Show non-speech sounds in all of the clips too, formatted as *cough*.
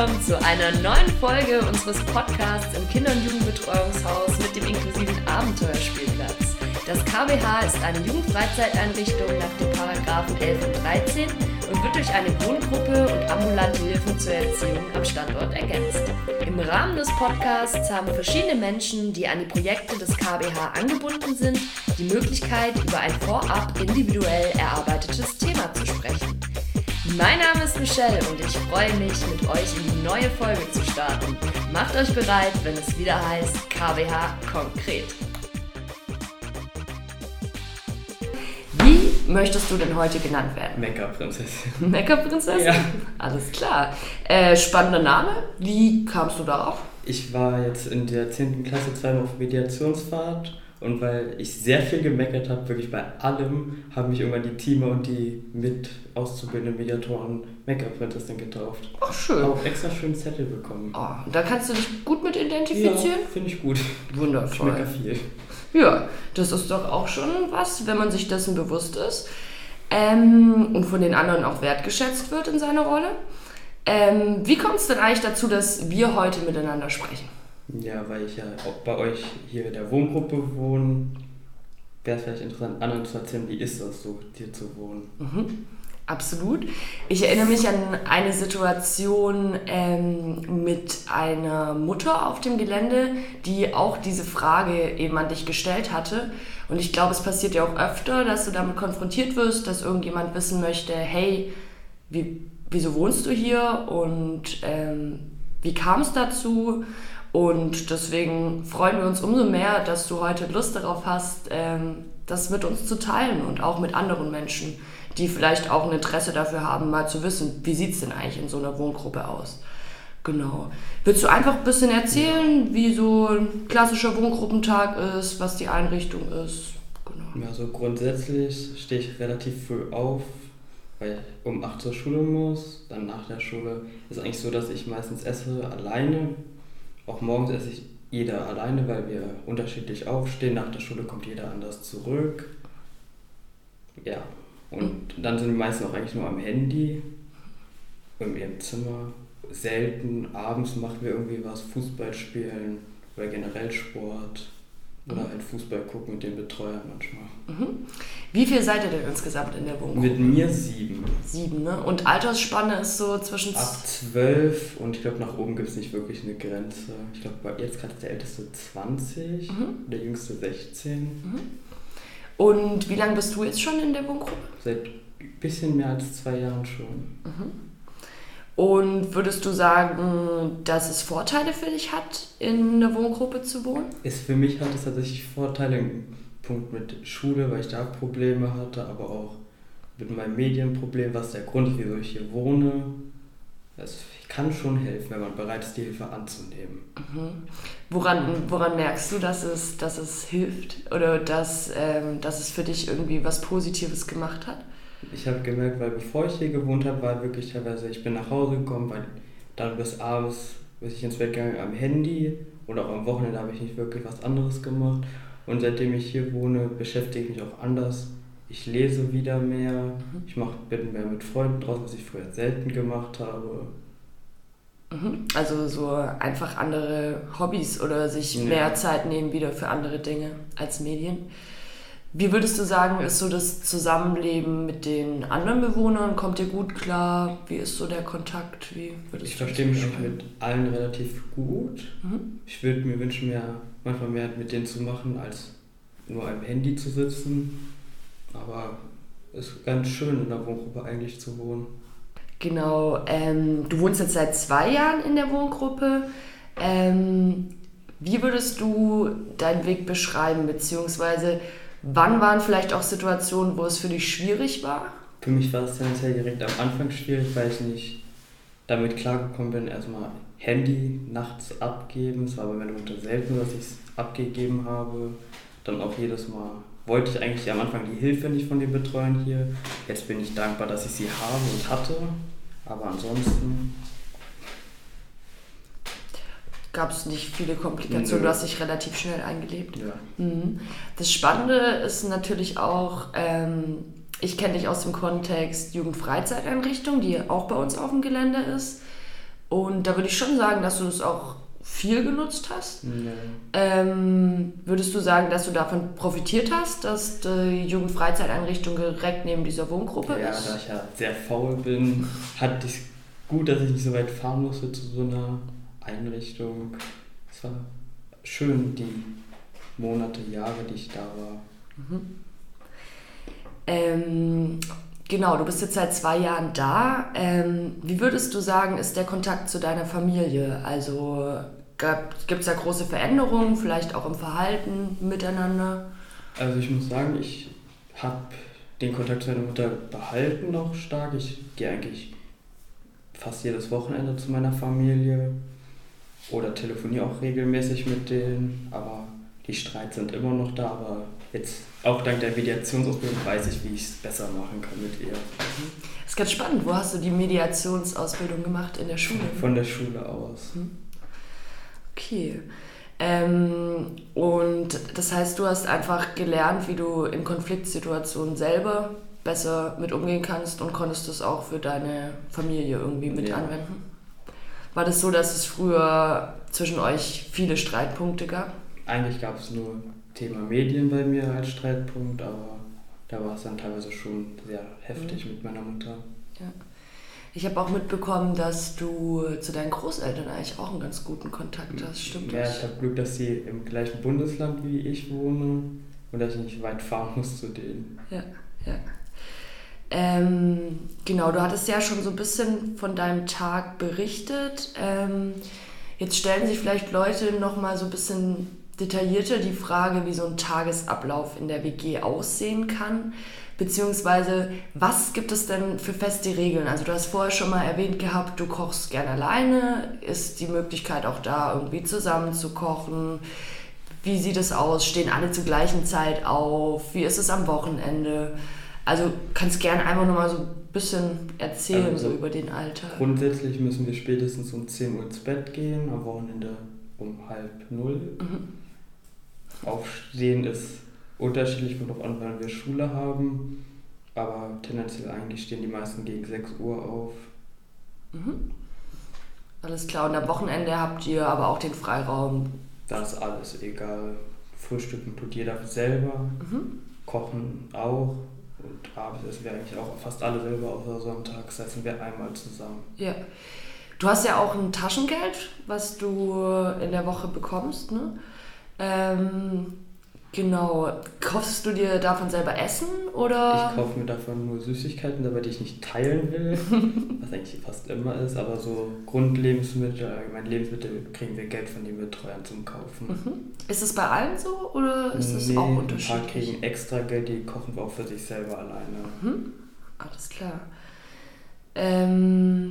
willkommen zu einer neuen Folge unseres Podcasts im Kinder- und Jugendbetreuungshaus mit dem inklusiven Abenteuerspielplatz. Das KBH ist eine Jugendfreizeiteinrichtung nach den Paragraphen 11 und 13 und wird durch eine Wohngruppe und ambulante Hilfen zur Erziehung am Standort ergänzt. Im Rahmen des Podcasts haben verschiedene Menschen, die an die Projekte des KBH angebunden sind, die Möglichkeit, über ein vorab individuell erarbeitetes Thema zu sprechen. Mein Name ist Michelle und ich freue mich, mit euch in die neue Folge zu starten. Macht euch bereit, wenn es wieder heißt KBH konkret. Wie möchtest du denn heute genannt werden? Mecca-Prinzessin. *laughs* Mecca-Prinzessin? Ja. Alles klar. Äh, spannender Name. Wie kamst du darauf? Ich war jetzt in der 10. Klasse zweimal auf Mediationsfahrt und weil ich sehr viel gemeckert habe, wirklich bei allem, haben mich irgendwann die Teamer und die mit auszubildenden Mediatoren Mecca-Prinzessin getauft. Ach, schön. Auch extra schön Zettel bekommen. Oh, da kannst du dich gut mit identifizieren? finde ich gut. Ich Wundervoll. mecker viel. Ja, das ist doch auch schon was, wenn man sich dessen bewusst ist ähm, und von den anderen auch wertgeschätzt wird in seiner Rolle. Ähm, wie kommt es denn eigentlich dazu, dass wir heute miteinander sprechen? Ja, weil ich ja auch bei euch hier in der Wohngruppe wohne, wäre es vielleicht interessant, anderen zu erzählen, wie ist das so, hier zu wohnen. Mhm. Absolut. Ich erinnere mich an eine Situation ähm, mit einer Mutter auf dem Gelände, die auch diese Frage eben an dich gestellt hatte. Und ich glaube, es passiert ja auch öfter, dass du damit konfrontiert wirst, dass irgendjemand wissen möchte, hey, wie, wieso wohnst du hier und ähm, wie kam es dazu? Und deswegen freuen wir uns umso mehr, dass du heute Lust darauf hast, ähm, das mit uns zu teilen und auch mit anderen Menschen die vielleicht auch ein Interesse dafür haben, mal zu wissen, wie sieht es denn eigentlich in so einer Wohngruppe aus. Genau. Willst du einfach ein bisschen erzählen, wie so ein klassischer Wohngruppentag ist, was die Einrichtung ist? Genau. Ja, so grundsätzlich stehe ich relativ früh auf, weil ich um 8 zur Schule muss. Dann nach der Schule ist es eigentlich so, dass ich meistens esse alleine. Auch morgens esse ich jeder alleine, weil wir unterschiedlich aufstehen. Nach der Schule kommt jeder anders zurück. Ja, und dann sind die meisten auch eigentlich nur am Handy, irgendwie im Zimmer. Selten abends machen wir irgendwie was, Fußball spielen oder generell Sport oder halt Fußball gucken mit den Betreuern manchmal. Mhm. Wie viel seid ihr denn insgesamt in der Wohnung? Mit mir sieben. Sieben, ne? Und Altersspanne ist so zwischen... Ab zwölf und ich glaube nach oben gibt es nicht wirklich eine Grenze. Ich glaube jetzt gerade ist der älteste 20, mhm. der jüngste 16. Mhm. Und wie lange bist du jetzt schon in der Wohngruppe? Seit ein bisschen mehr als zwei Jahren schon. Mhm. Und würdest du sagen, dass es Vorteile für dich hat, in einer Wohngruppe zu wohnen? Ist für mich hat es tatsächlich Vorteile im Punkt mit Schule, weil ich da Probleme hatte, aber auch mit meinem Medienproblem, was der Grund ist, wieso ich hier wohne. Es kann schon helfen, wenn man bereit ist, die Hilfe anzunehmen. Mhm. Woran, woran merkst du, dass es, dass es hilft oder dass, ähm, dass es für dich irgendwie was Positives gemacht hat? Ich habe gemerkt, weil bevor ich hier gewohnt habe, war wirklich teilweise, ich bin nach Hause gekommen, weil dann bis abends, bis ich ins Bett gegangen am Handy oder auch am Wochenende habe ich nicht wirklich was anderes gemacht. Und seitdem ich hier wohne, beschäftige ich mich auch anders. Ich lese wieder mehr, mhm. ich mache, bin mehr mit Freunden draußen, was ich früher selten gemacht habe. Mhm. Also so einfach andere Hobbys oder sich ja. mehr Zeit nehmen wieder für andere Dinge als Medien. Wie würdest du sagen, ist so das Zusammenleben mit den anderen Bewohnern? Kommt ihr gut klar? Wie ist so der Kontakt? Wie ich verstehe mich mit allen relativ gut. Mhm. Ich würde mir wünschen, mehr, manchmal mehr mit denen zu machen, als nur am Handy zu sitzen. Aber es ist ganz schön, in der Wohngruppe eigentlich zu wohnen. Genau, ähm, du wohnst jetzt seit zwei Jahren in der Wohngruppe. Ähm, wie würdest du deinen Weg beschreiben, beziehungsweise wann waren vielleicht auch Situationen, wo es für dich schwierig war? Für mich war es tendenziell direkt am Anfang schwierig, weil ich nicht damit klargekommen bin, erstmal Handy nachts abgeben. Es war bei meiner Mutter selten, dass ich es abgegeben habe. Dann auch jedes Mal wollte ich eigentlich am Anfang die Hilfe nicht von den Betreuern hier. Jetzt bin ich dankbar, dass ich sie habe und hatte. Aber ansonsten. Gab es nicht viele Komplikationen, Nö. du hast dich relativ schnell eingelebt. Ja. Mhm. Das Spannende ist natürlich auch, ähm, ich kenne dich aus dem Kontext Jugendfreizeiteinrichtung, die auch bei uns auf dem Gelände ist. Und da würde ich schon sagen, dass du das auch viel genutzt hast. Ja. Ähm, würdest du sagen, dass du davon profitiert hast, dass die Jugendfreizeiteinrichtung direkt neben dieser Wohngruppe ja, ist? da ich ja sehr faul bin, hatte ich gut, dass ich nicht so weit fahren musste zu so einer Einrichtung. Es war schön, die Monate, Jahre, die ich da war. Ähm, genau, du bist jetzt seit zwei Jahren da. Ähm, wie würdest du sagen, ist der Kontakt zu deiner Familie? Also gibt es da große Veränderungen, vielleicht auch im Verhalten miteinander? Also ich muss sagen, ich habe den Kontakt zu meiner Mutter behalten noch stark. Ich gehe eigentlich fast jedes Wochenende zu meiner Familie oder telefoniere auch regelmäßig mit denen, aber die Streits sind immer noch da, aber jetzt auch dank der Mediationsausbildung weiß ich, wie ich es besser machen kann mit ihr. Das ist ganz spannend. Wo hast du die Mediationsausbildung gemacht? In der Schule? Von der Schule aus. Okay. Ähm, und das heißt, du hast einfach gelernt, wie du in Konfliktsituationen selber besser mit umgehen kannst und konntest das auch für deine Familie irgendwie mit Ja. anwenden. War das so, dass es früher zwischen euch viele Streitpunkte gab? Eigentlich gab es nur Thema Medien bei mir als Streitpunkt, aber da war es dann teilweise schon sehr heftig mit meiner Mutter. Ich habe auch mitbekommen, dass du zu deinen Großeltern eigentlich auch einen ganz guten Kontakt hast. Stimmt Ja, das? ich habe Glück, dass sie im gleichen Bundesland wie ich wohne und dass ich nicht weit fahren muss zu denen. Ja, ja. Ähm, genau, du hattest ja schon so ein bisschen von deinem Tag berichtet. Ähm, jetzt stellen sich vielleicht Leute noch mal so ein bisschen detaillierter die Frage, wie so ein Tagesablauf in der WG aussehen kann. Beziehungsweise, was gibt es denn für feste Regeln? Also du hast vorher schon mal erwähnt gehabt, du kochst gerne alleine. Ist die Möglichkeit auch da, irgendwie zusammen zu kochen? Wie sieht es aus? Stehen alle zur gleichen Zeit auf? Wie ist es am Wochenende? Also kannst gerne einfach nur mal so ein bisschen erzählen Also, so über den Alltag. Grundsätzlich müssen wir spätestens um 10 Uhr ins Bett gehen, am Wochenende um halb null. Aufstehen ist unterschiedlich, kommt drauf an, wann wir Schule haben, aber tendenziell eigentlich stehen die meisten gegen 6 Uhr auf. Mhm. Alles klar. Und am Wochenende habt ihr aber auch den Freiraum. Da ist alles egal. Frühstücken tut jeder selber, kochen auch und abends essen wir eigentlich auch fast alle selber, außer sonntags essen wir einmal zusammen. Ja. Du hast ja auch ein Taschengeld, was du in der Woche bekommst, ne? Ähm, genau. Kaufst du dir davon selber Essen oder? Ich kaufe mir davon nur Süßigkeiten, die ich nicht teilen will, *laughs* was eigentlich fast immer ist, aber so Grundlebensmittel, allgemein Lebensmittel kriegen wir Geld von den Betreuern zum Kaufen. Mhm. Ist es bei allen so oder ist es Nee, auch Ein paar unterschiedlich? kriegen extra Geld, die kochen wir auch für sich selber alleine. Mhm. Alles klar. Ähm,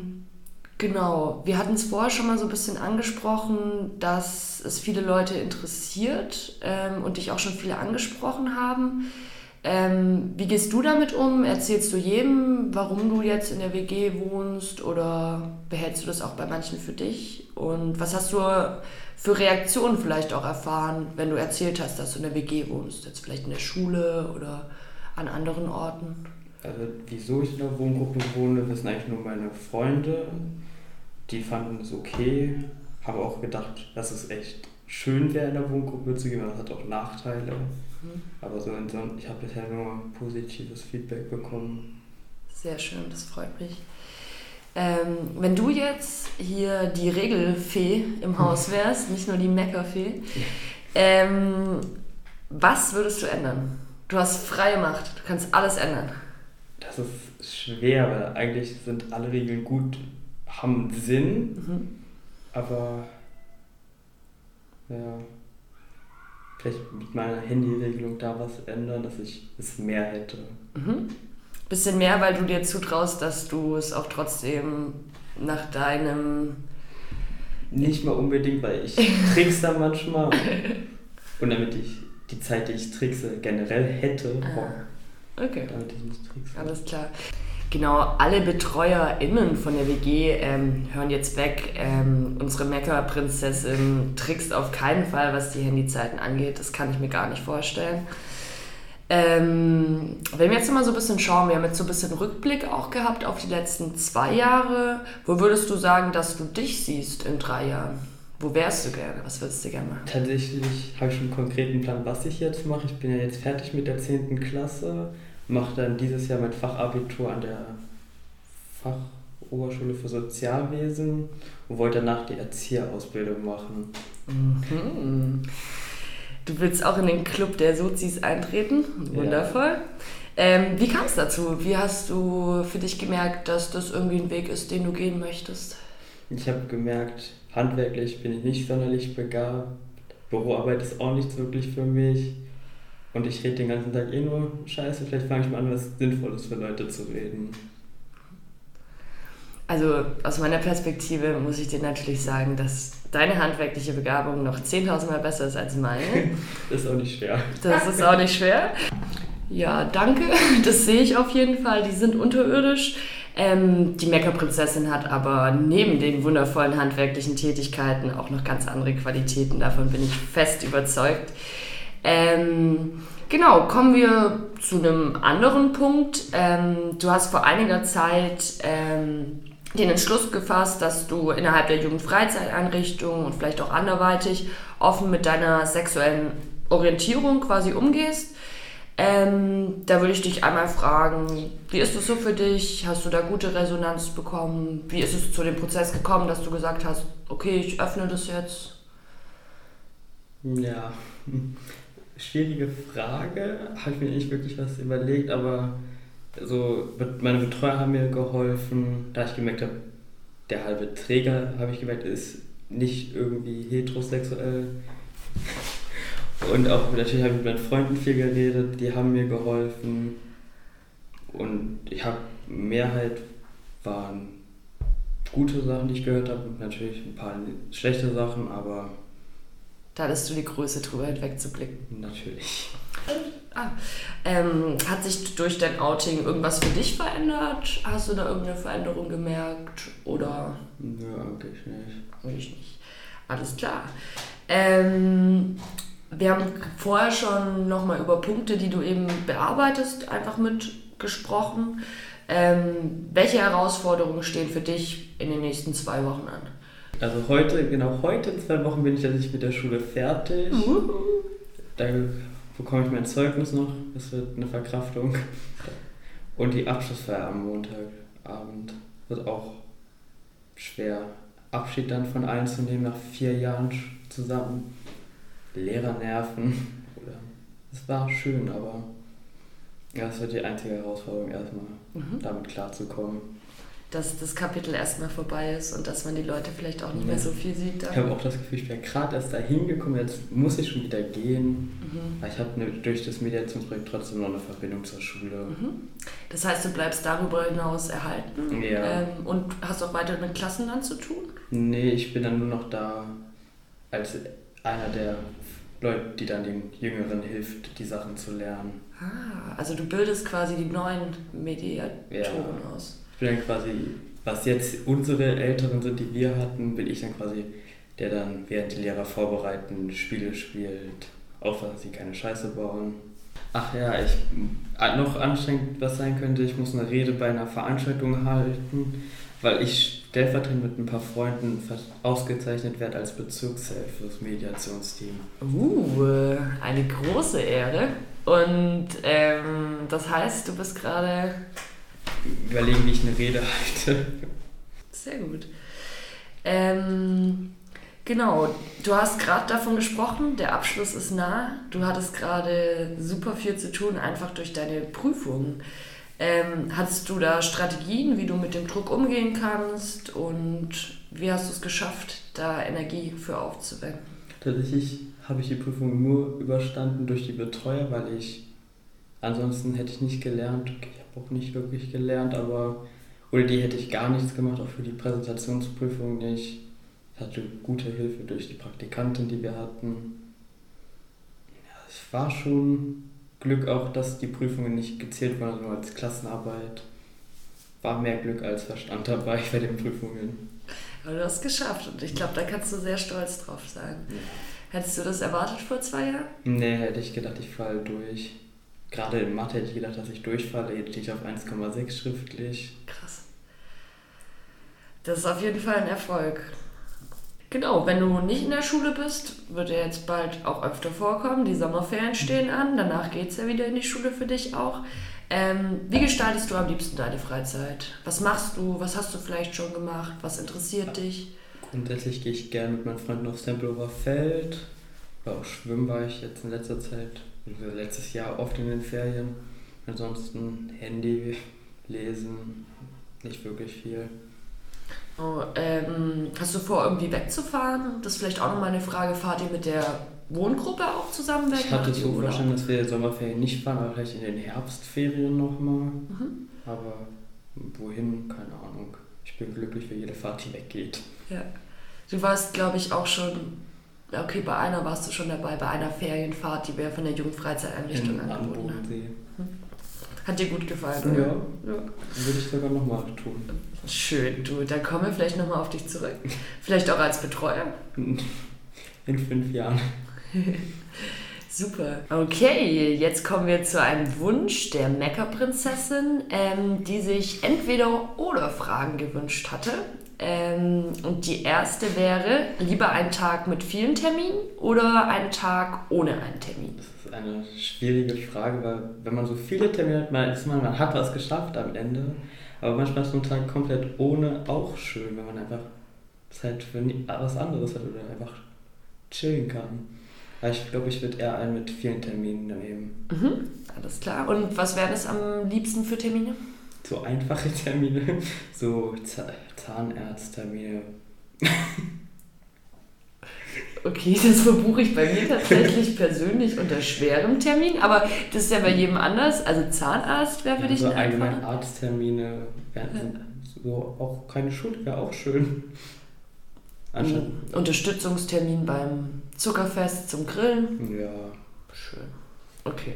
genau, wir hatten es vorher schon mal so ein bisschen angesprochen, dass es viele Leute interessiert ähm, und dich auch schon viele angesprochen haben. Ähm, wie gehst du damit um? Erzählst du jedem, warum du jetzt in der WG wohnst oder behältst du das auch bei manchen für dich? Und was hast du für Reaktionen vielleicht auch erfahren, wenn du erzählt hast, dass du in der WG wohnst? Jetzt vielleicht in der Schule oder an anderen Orten? Also wieso ich in der Wohngruppe wohne, wissen eigentlich nur meine Freunde. Die fanden es okay, haben auch gedacht, dass es echt schön wäre, in der Wohngruppe zu gehen, weil das hat auch Nachteile. Aber so, in so ich habe bisher nur positives Feedback bekommen. Sehr schön, das freut mich. Ähm, wenn du jetzt hier die Regelfee im Haus *laughs* wärst, nicht nur die Meckerfee, ähm, was würdest du ändern? Du hast freie Macht, du kannst alles ändern. Das ist schwer, weil eigentlich sind alle Regeln gut, haben Sinn, Mhm. aber ja, vielleicht mit meiner Handyregelung da was ändern, dass ich es mehr hätte. Mhm. Bisschen mehr, weil du dir zutraust, dass du es auch trotzdem nach deinem. Nicht mal unbedingt, weil ich *laughs* trickse da manchmal. Und damit ich die Zeit, die ich trickse, generell hätte, Ah. Okay. damit ich nicht trickse. Alles klar. Genau, alle BetreuerInnen von der WG ähm, hören jetzt weg. Ähm, unsere Mecker-Prinzessin trickst auf keinen Fall, was die Handyzeiten angeht. Das kann ich mir gar nicht vorstellen. Ähm, wenn wir jetzt mal so ein bisschen schauen, wir haben jetzt so ein bisschen Rückblick auch gehabt auf die letzten zwei Jahre. Wo würdest du sagen, dass du dich siehst in drei Jahren? Wo wärst du gerne? Was würdest du gerne machen? Tatsächlich habe ich schon einen konkreten Plan, was ich jetzt mache. Ich bin ja jetzt fertig mit der 10. Klasse, mache dann dieses Jahr mein Fachabitur an der Fachoberschule für Sozialwesen und wollte danach die Erzieherausbildung machen. Mhm. Du willst auch in den Club der Sozis eintreten. Wundervoll. Ja. Ähm, wie kam es dazu? Wie hast du für dich gemerkt, dass das irgendwie ein Weg ist, den du gehen möchtest? Ich habe gemerkt, handwerklich bin ich nicht sonderlich begabt. Büroarbeit ist auch nichts wirklich für mich. Und ich rede den ganzen Tag eh nur Scheiße. Vielleicht fange ich mal an, was Sinnvolles für Leute zu reden. Also aus meiner Perspektive muss ich dir natürlich sagen, dass deine handwerkliche Begabung noch 10.000 Mal besser ist als meine. das *laughs* ist auch nicht schwer. Das ist auch nicht schwer. Ja, danke. Das sehe ich auf jeden Fall. Die sind unterirdisch. Ähm, die Meckerprinzessin hat aber neben den wundervollen handwerklichen Tätigkeiten auch noch ganz andere Qualitäten. Davon bin ich fest überzeugt. Ähm, genau, kommen wir zu einem anderen Punkt. Ähm, du hast vor einiger Zeit ähm, den Entschluss gefasst, dass du innerhalb der Jugendfreizeiteinrichtung und vielleicht auch anderweitig offen mit deiner sexuellen Orientierung quasi umgehst. Ähm, da würde ich dich einmal fragen, wie ist es so für dich? Hast du da gute Resonanz bekommen? Wie ist es zu dem Prozess gekommen, dass du gesagt hast, okay, ich öffne das jetzt? Ja, schwierige Frage. Habe ich mir nicht wirklich was überlegt, aber so, meine Betreuer haben mir geholfen, da ich gemerkt habe, der halbe Träger, habe ich gemerkt, ist nicht irgendwie heterosexuell. Und auch natürlich habe ich mit meinen Freunden viel geredet, die haben mir geholfen. Und ich habe Mehrheit waren gute Sachen, die ich gehört habe, natürlich ein paar schlechte Sachen, aber. Da hattest du die Größe drüber hinwegzublicken. Natürlich. Ah, ähm, hat sich durch dein Outing irgendwas für dich verändert? Hast du da irgendeine Veränderung gemerkt? Oder? Ja, eigentlich nicht. Eigentlich nicht. Alles klar. Ähm, wir haben vorher schon nochmal über Punkte, die du eben bearbeitest, einfach mitgesprochen. Ähm, welche Herausforderungen stehen für dich in den nächsten zwei Wochen an? Also heute, genau heute in zwei Wochen bin ich tatsächlich mit der Schule fertig. Uh Da bekomme ich mein Zeugnis noch. Das wird eine Verkraftung. Und die Abschlussfeier am Montagabend wird auch schwer. Abschied dann von allen zu nehmen nach vier Jahren zusammen. Lehrernerven. Es war schön, aber ja, es wird die einzige Herausforderung erstmal, mhm. damit klarzukommen dass das Kapitel erstmal vorbei ist und dass man die Leute vielleicht auch nicht ja. mehr so viel sieht. Dann. Ich habe auch das Gefühl, ich bin gerade erst da hingekommen, jetzt muss ich schon wieder gehen. Mhm. Ich habe ne, durch das Mediationsprojekt trotzdem noch eine Verbindung zur Schule. Mhm. Das heißt, du bleibst darüber hinaus erhalten ja. Ähm, und hast auch weiter mit Klassen dann zu tun? Nee, ich bin dann nur noch da als einer der Leute, die dann den Jüngeren hilft, die Sachen zu lernen. Ah, also du bildest quasi die neuen Mediatoren ja. aus bin dann quasi, was jetzt unsere Älteren sind, die wir hatten, bin ich dann quasi der dann, während die Lehrer vorbereiten, Spiele spielt, aufpassen, dass sie keine Scheiße bauen. Ach ja, ich noch anstrengend was sein könnte, ich muss eine Rede bei einer Veranstaltung halten, weil ich stellvertretend mit ein paar Freunden ausgezeichnet werde als Bezirkshilfe fürs Mediationsteam. Uh, eine große Ehre. Und ähm, das heißt, du bist gerade überlegen, wie ich eine Rede halte. Sehr gut. Ähm, genau, du hast gerade davon gesprochen, der Abschluss ist nah. Du hattest gerade super viel zu tun, einfach durch deine Prüfungen. Ähm, hattest du da Strategien, wie du mit dem Druck umgehen kannst und wie hast du es geschafft, da Energie für aufzuwenden? Tatsächlich habe ich die Prüfung nur überstanden durch die Betreuer, weil ich ansonsten hätte ich nicht gelernt. Auch nicht wirklich gelernt, aber oder die hätte ich gar nichts gemacht, auch für die Präsentationsprüfung nicht. Ich hatte gute Hilfe durch die Praktikantin, die wir hatten. Ja, es war schon Glück auch, dass die Prüfungen nicht gezählt waren, nur als Klassenarbeit. War mehr Glück als Verstand dabei bei den Prüfungen. Aber du hast es geschafft und ich glaube, da kannst du sehr stolz drauf sein. Ja. Hättest du das erwartet vor zwei Jahren? Nee, hätte ich gedacht, ich falle durch. Gerade in Mathe hätte ich gedacht, dass ich durchfalle. Jetzt stehe ich auf 1,6 schriftlich. Krass. Das ist auf jeden Fall ein Erfolg. Genau, wenn du nicht in der Schule bist, wird er jetzt bald auch öfter vorkommen. Die Sommerferien stehen an, danach geht es ja wieder in die Schule für dich auch. Ähm, wie gestaltest du am liebsten deine Freizeit? Was machst du? Was hast du vielleicht schon gemacht? Was interessiert dich? Grundsätzlich gehe ich gerne mit meinen Freunden aufs Tempelhofer Feld. Oder auch schwimmen war ich jetzt in letzter Zeit, letztes Jahr oft in den Ferien. Ansonsten Handy, lesen, nicht wirklich viel. Oh, ähm, hast du vor, irgendwie wegzufahren? Das ist vielleicht auch nochmal eine Frage. Fahrt ihr mit der Wohngruppe auch zusammen weg? Ich hatte so vorstellen, dass wir Sommerferien nicht fahren, aber vielleicht in den Herbstferien nochmal. Mhm. Aber wohin, keine Ahnung. Ich bin glücklich für jede Fahrt, die weggeht. Ja. Du warst, glaube ich, auch schon, okay, bei einer warst du schon dabei, bei einer Ferienfahrt, die wir von der Jugendfreizeiteinrichtung angeboten haben. Hat dir gut gefallen, oder? Ja, ja. würde ich sogar nochmal tun. Schön, du, da kommen wir vielleicht nochmal auf dich zurück. Vielleicht auch als Betreuer. In fünf Jahren. *laughs* Super. Okay, jetzt kommen wir zu einem Wunsch der Meckerprinzessin, ähm, die sich entweder oder Fragen gewünscht hatte. Ähm, und die erste wäre, lieber ein Tag mit vielen Terminen oder ein Tag ohne einen Termin? Das ist eine schwierige Frage, weil wenn man so viele Termine hat, man, ist man, man hat was geschafft am Ende. Aber manchmal ist so ein Tag komplett ohne auch schön, wenn man einfach Zeit für was anderes hat oder einfach chillen kann. Aber ich glaube, ich würde eher einen mit vielen Terminen nehmen. Mhm, alles klar. Und was wären es am liebsten für Termine? So einfache Termine, *laughs* so Zahnarzttermine. Okay, das verbuche ich bei mir tatsächlich persönlich unter schwerem Termin, aber das ist ja bei jedem anders. Also Zahnarzt wäre für ja, dich so ein allgemein Arzttermine, ja. so auch keine Schule wäre auch schön. Anstatt Unterstützungstermin beim Zuckerfest zum Grillen. Ja. Schön. Okay.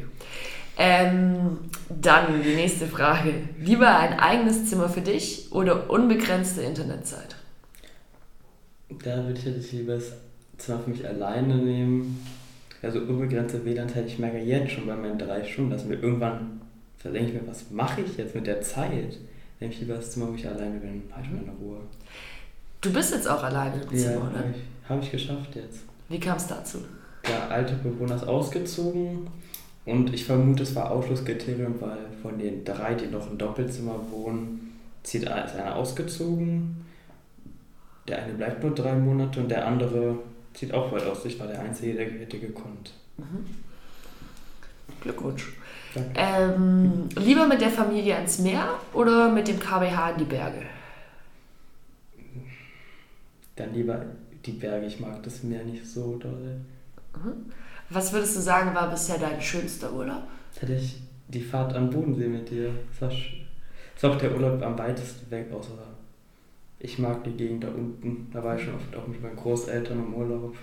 Ähm, dann die nächste Frage. Lieber ein eigenes Zimmer für dich oder unbegrenzte Internetzeit? Da würde ich jetzt lieber das Zimmer für mich alleine nehmen. Also unbegrenzte WLAN-Zeit, ich merke jetzt schon bei meinen drei Stunden, dass mir irgendwann, da denke ich mir, was mache ich jetzt mit der Zeit? Nehme ich lieber das Zimmer, wo ich alleine bin, habe ich meine Ruhe. Du bist jetzt auch alleine im Zimmer, ja, oder? Habe ich, hab ich geschafft jetzt. Wie kam es dazu? Der alte Bewohner ist ausgezogen und ich vermute, es war Ausschlusskriterium, weil von den drei, die noch im Doppelzimmer wohnen, zieht, ist einer ausgezogen. Der eine bleibt nur drei Monate und der andere zieht auch weit aus. Ich war der Einzige, der hätte gekonnt. Mhm. Glückwunsch. Ähm, lieber mit der Familie ans Meer oder mit dem KBH in die Berge? Dann lieber die Berge. Ich mag das Meer nicht so doll. Mhm. Was würdest du sagen, war bisher dein schönster Urlaub? Hatte ich die Fahrt am Bodensee mit dir. Das war, das war auch der Urlaub am weitesten weg, außer ich mag die Gegend da unten. Da war ich schon oft auch mit meinen Großeltern im Urlaub.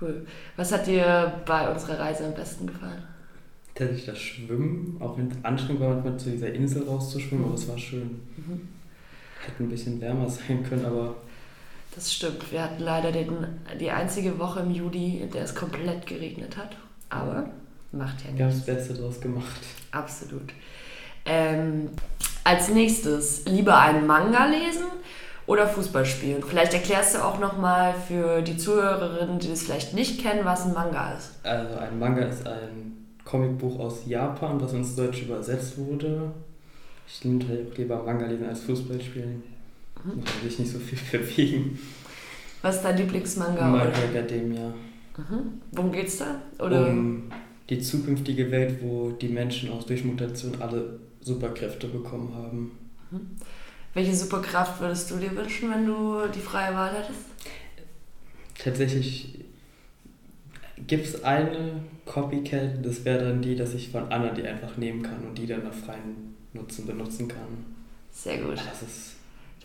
Cool. Was hat dir bei unserer Reise am besten gefallen? Tatsächlich das Schwimmen, auch wenn es anstrengend war, manchmal zu dieser Insel rauszuschwimmen, aber es war schön. Mhm. Hätte ein bisschen wärmer sein können, aber das stimmt. Wir hatten leider den, die einzige Woche im Juli, in der es komplett geregnet hat. Aber macht ja nichts. Wir haben das Beste draus gemacht. Absolut. Ähm, als nächstes, lieber einen Manga lesen oder Fußball spielen? Vielleicht erklärst du auch nochmal für die Zuhörerinnen, die das vielleicht nicht kennen, was ein Manga ist. Also ein Manga ist ein Comicbuch aus Japan, was ins Deutsch übersetzt wurde. Ich nehme halt auch lieber Manga lesen als Fußball spielen. Mhm. Man sich nicht so viel *laughs* bewegen. Was ist dein Lieblingsmanga? My Academia. Mhm. Worum geht's da? Oder? Um die zukünftige Welt, wo die Menschen aus Durchmutation alle Superkräfte bekommen haben. Mhm. Welche Superkraft würdest du dir wünschen, wenn du die freie Wahl hättest? Tatsächlich gibt es eine Copycat, das wäre dann die, dass ich von Anna die einfach nehmen kann und die dann nach freien Nutzen benutzen kann. Sehr gut. Das ist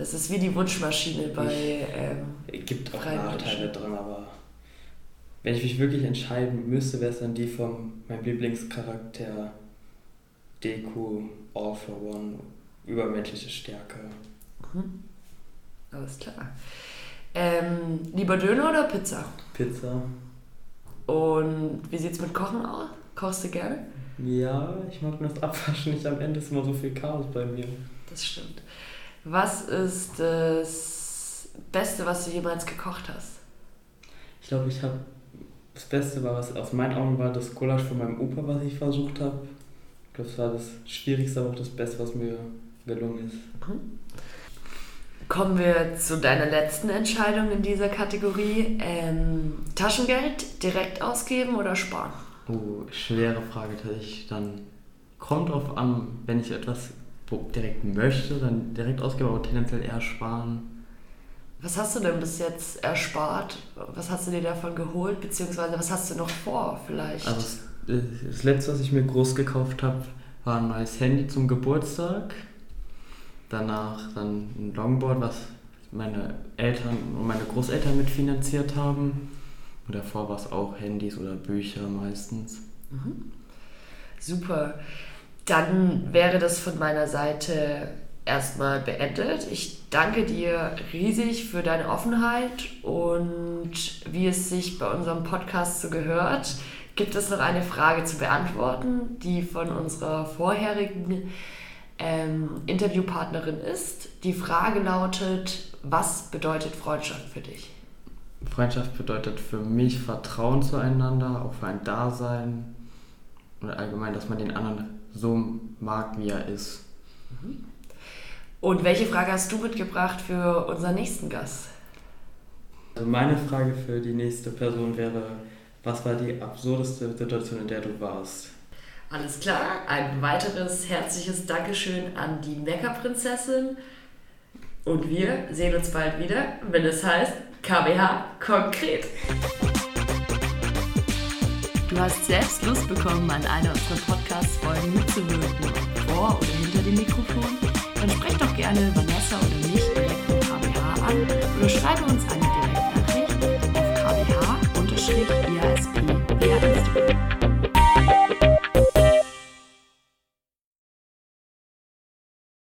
das ist wie die Wunschmaschine bei. Ähm, gibt auch Nachteile drin, aber wenn ich mich wirklich entscheiden müsste, wäre es dann die von meinem Lieblingscharakter Deku All for One, übermenschliche Stärke. Mhm. Alles klar. Ähm, lieber Döner oder Pizza? Pizza. Und wie sieht's mit Kochen aus? Kochst du gerne? Ja, ich mag nur das Abwaschen nicht. Am Ende ist immer so viel Chaos bei mir. Das stimmt. Was ist das Beste, was du jemals gekocht hast? Ich glaube, ich habe das Beste war, was aus meinen Augen war, das Gulasch von meinem Opa, was ich versucht habe. Ich glaube, das war das Schwierigste, aber auch das Beste, was mir gelungen ist. Mhm. Kommen wir zu deiner letzten Entscheidung in dieser Kategorie. Ähm, Taschengeld direkt ausgeben oder sparen? Oh, schwere Frage tatsächlich. Dann kommt drauf an, wenn ich etwas direkt möchte, dann direkt ausgeben, aber tendenziell eher sparen. Was hast du denn bis jetzt erspart? Was hast du dir davon geholt? Beziehungsweise was hast du noch vor vielleicht? Also das, das letzte, was ich mir groß gekauft habe, war ein neues Handy zum Geburtstag. Danach dann ein Longboard, was meine Eltern und meine Großeltern mitfinanziert haben. Und davor war es auch Handys oder Bücher meistens. Mhm. Super. Dann wäre das von meiner Seite erstmal beendet. Ich danke dir riesig für deine Offenheit und wie es sich bei unserem Podcast so gehört, gibt es noch eine Frage zu beantworten, die von unserer vorherigen ähm, Interviewpartnerin ist. Die Frage lautet, was bedeutet Freundschaft für dich? Freundschaft bedeutet für mich Vertrauen zueinander, auch für ein Dasein und allgemein, dass man den anderen so mag, wie er ist. Mhm. Und welche Frage hast du mitgebracht für unseren nächsten Gast? Also meine Frage für die nächste Person wäre, was war die absurdeste Situation, in der du warst? Alles klar, ein weiteres herzliches Dankeschön an die Meckerprinzessin. Und wir sehen uns bald wieder, wenn es heißt KBH konkret. Du hast selbst Lust bekommen, an einer unserer Podcast-Folgen mitzuwirken, vor oder hinter dem Mikrofon? Dann sprech doch gerne Vanessa oder mich direkt von KBH an oder schreibe uns eine Direktnachricht auf kbh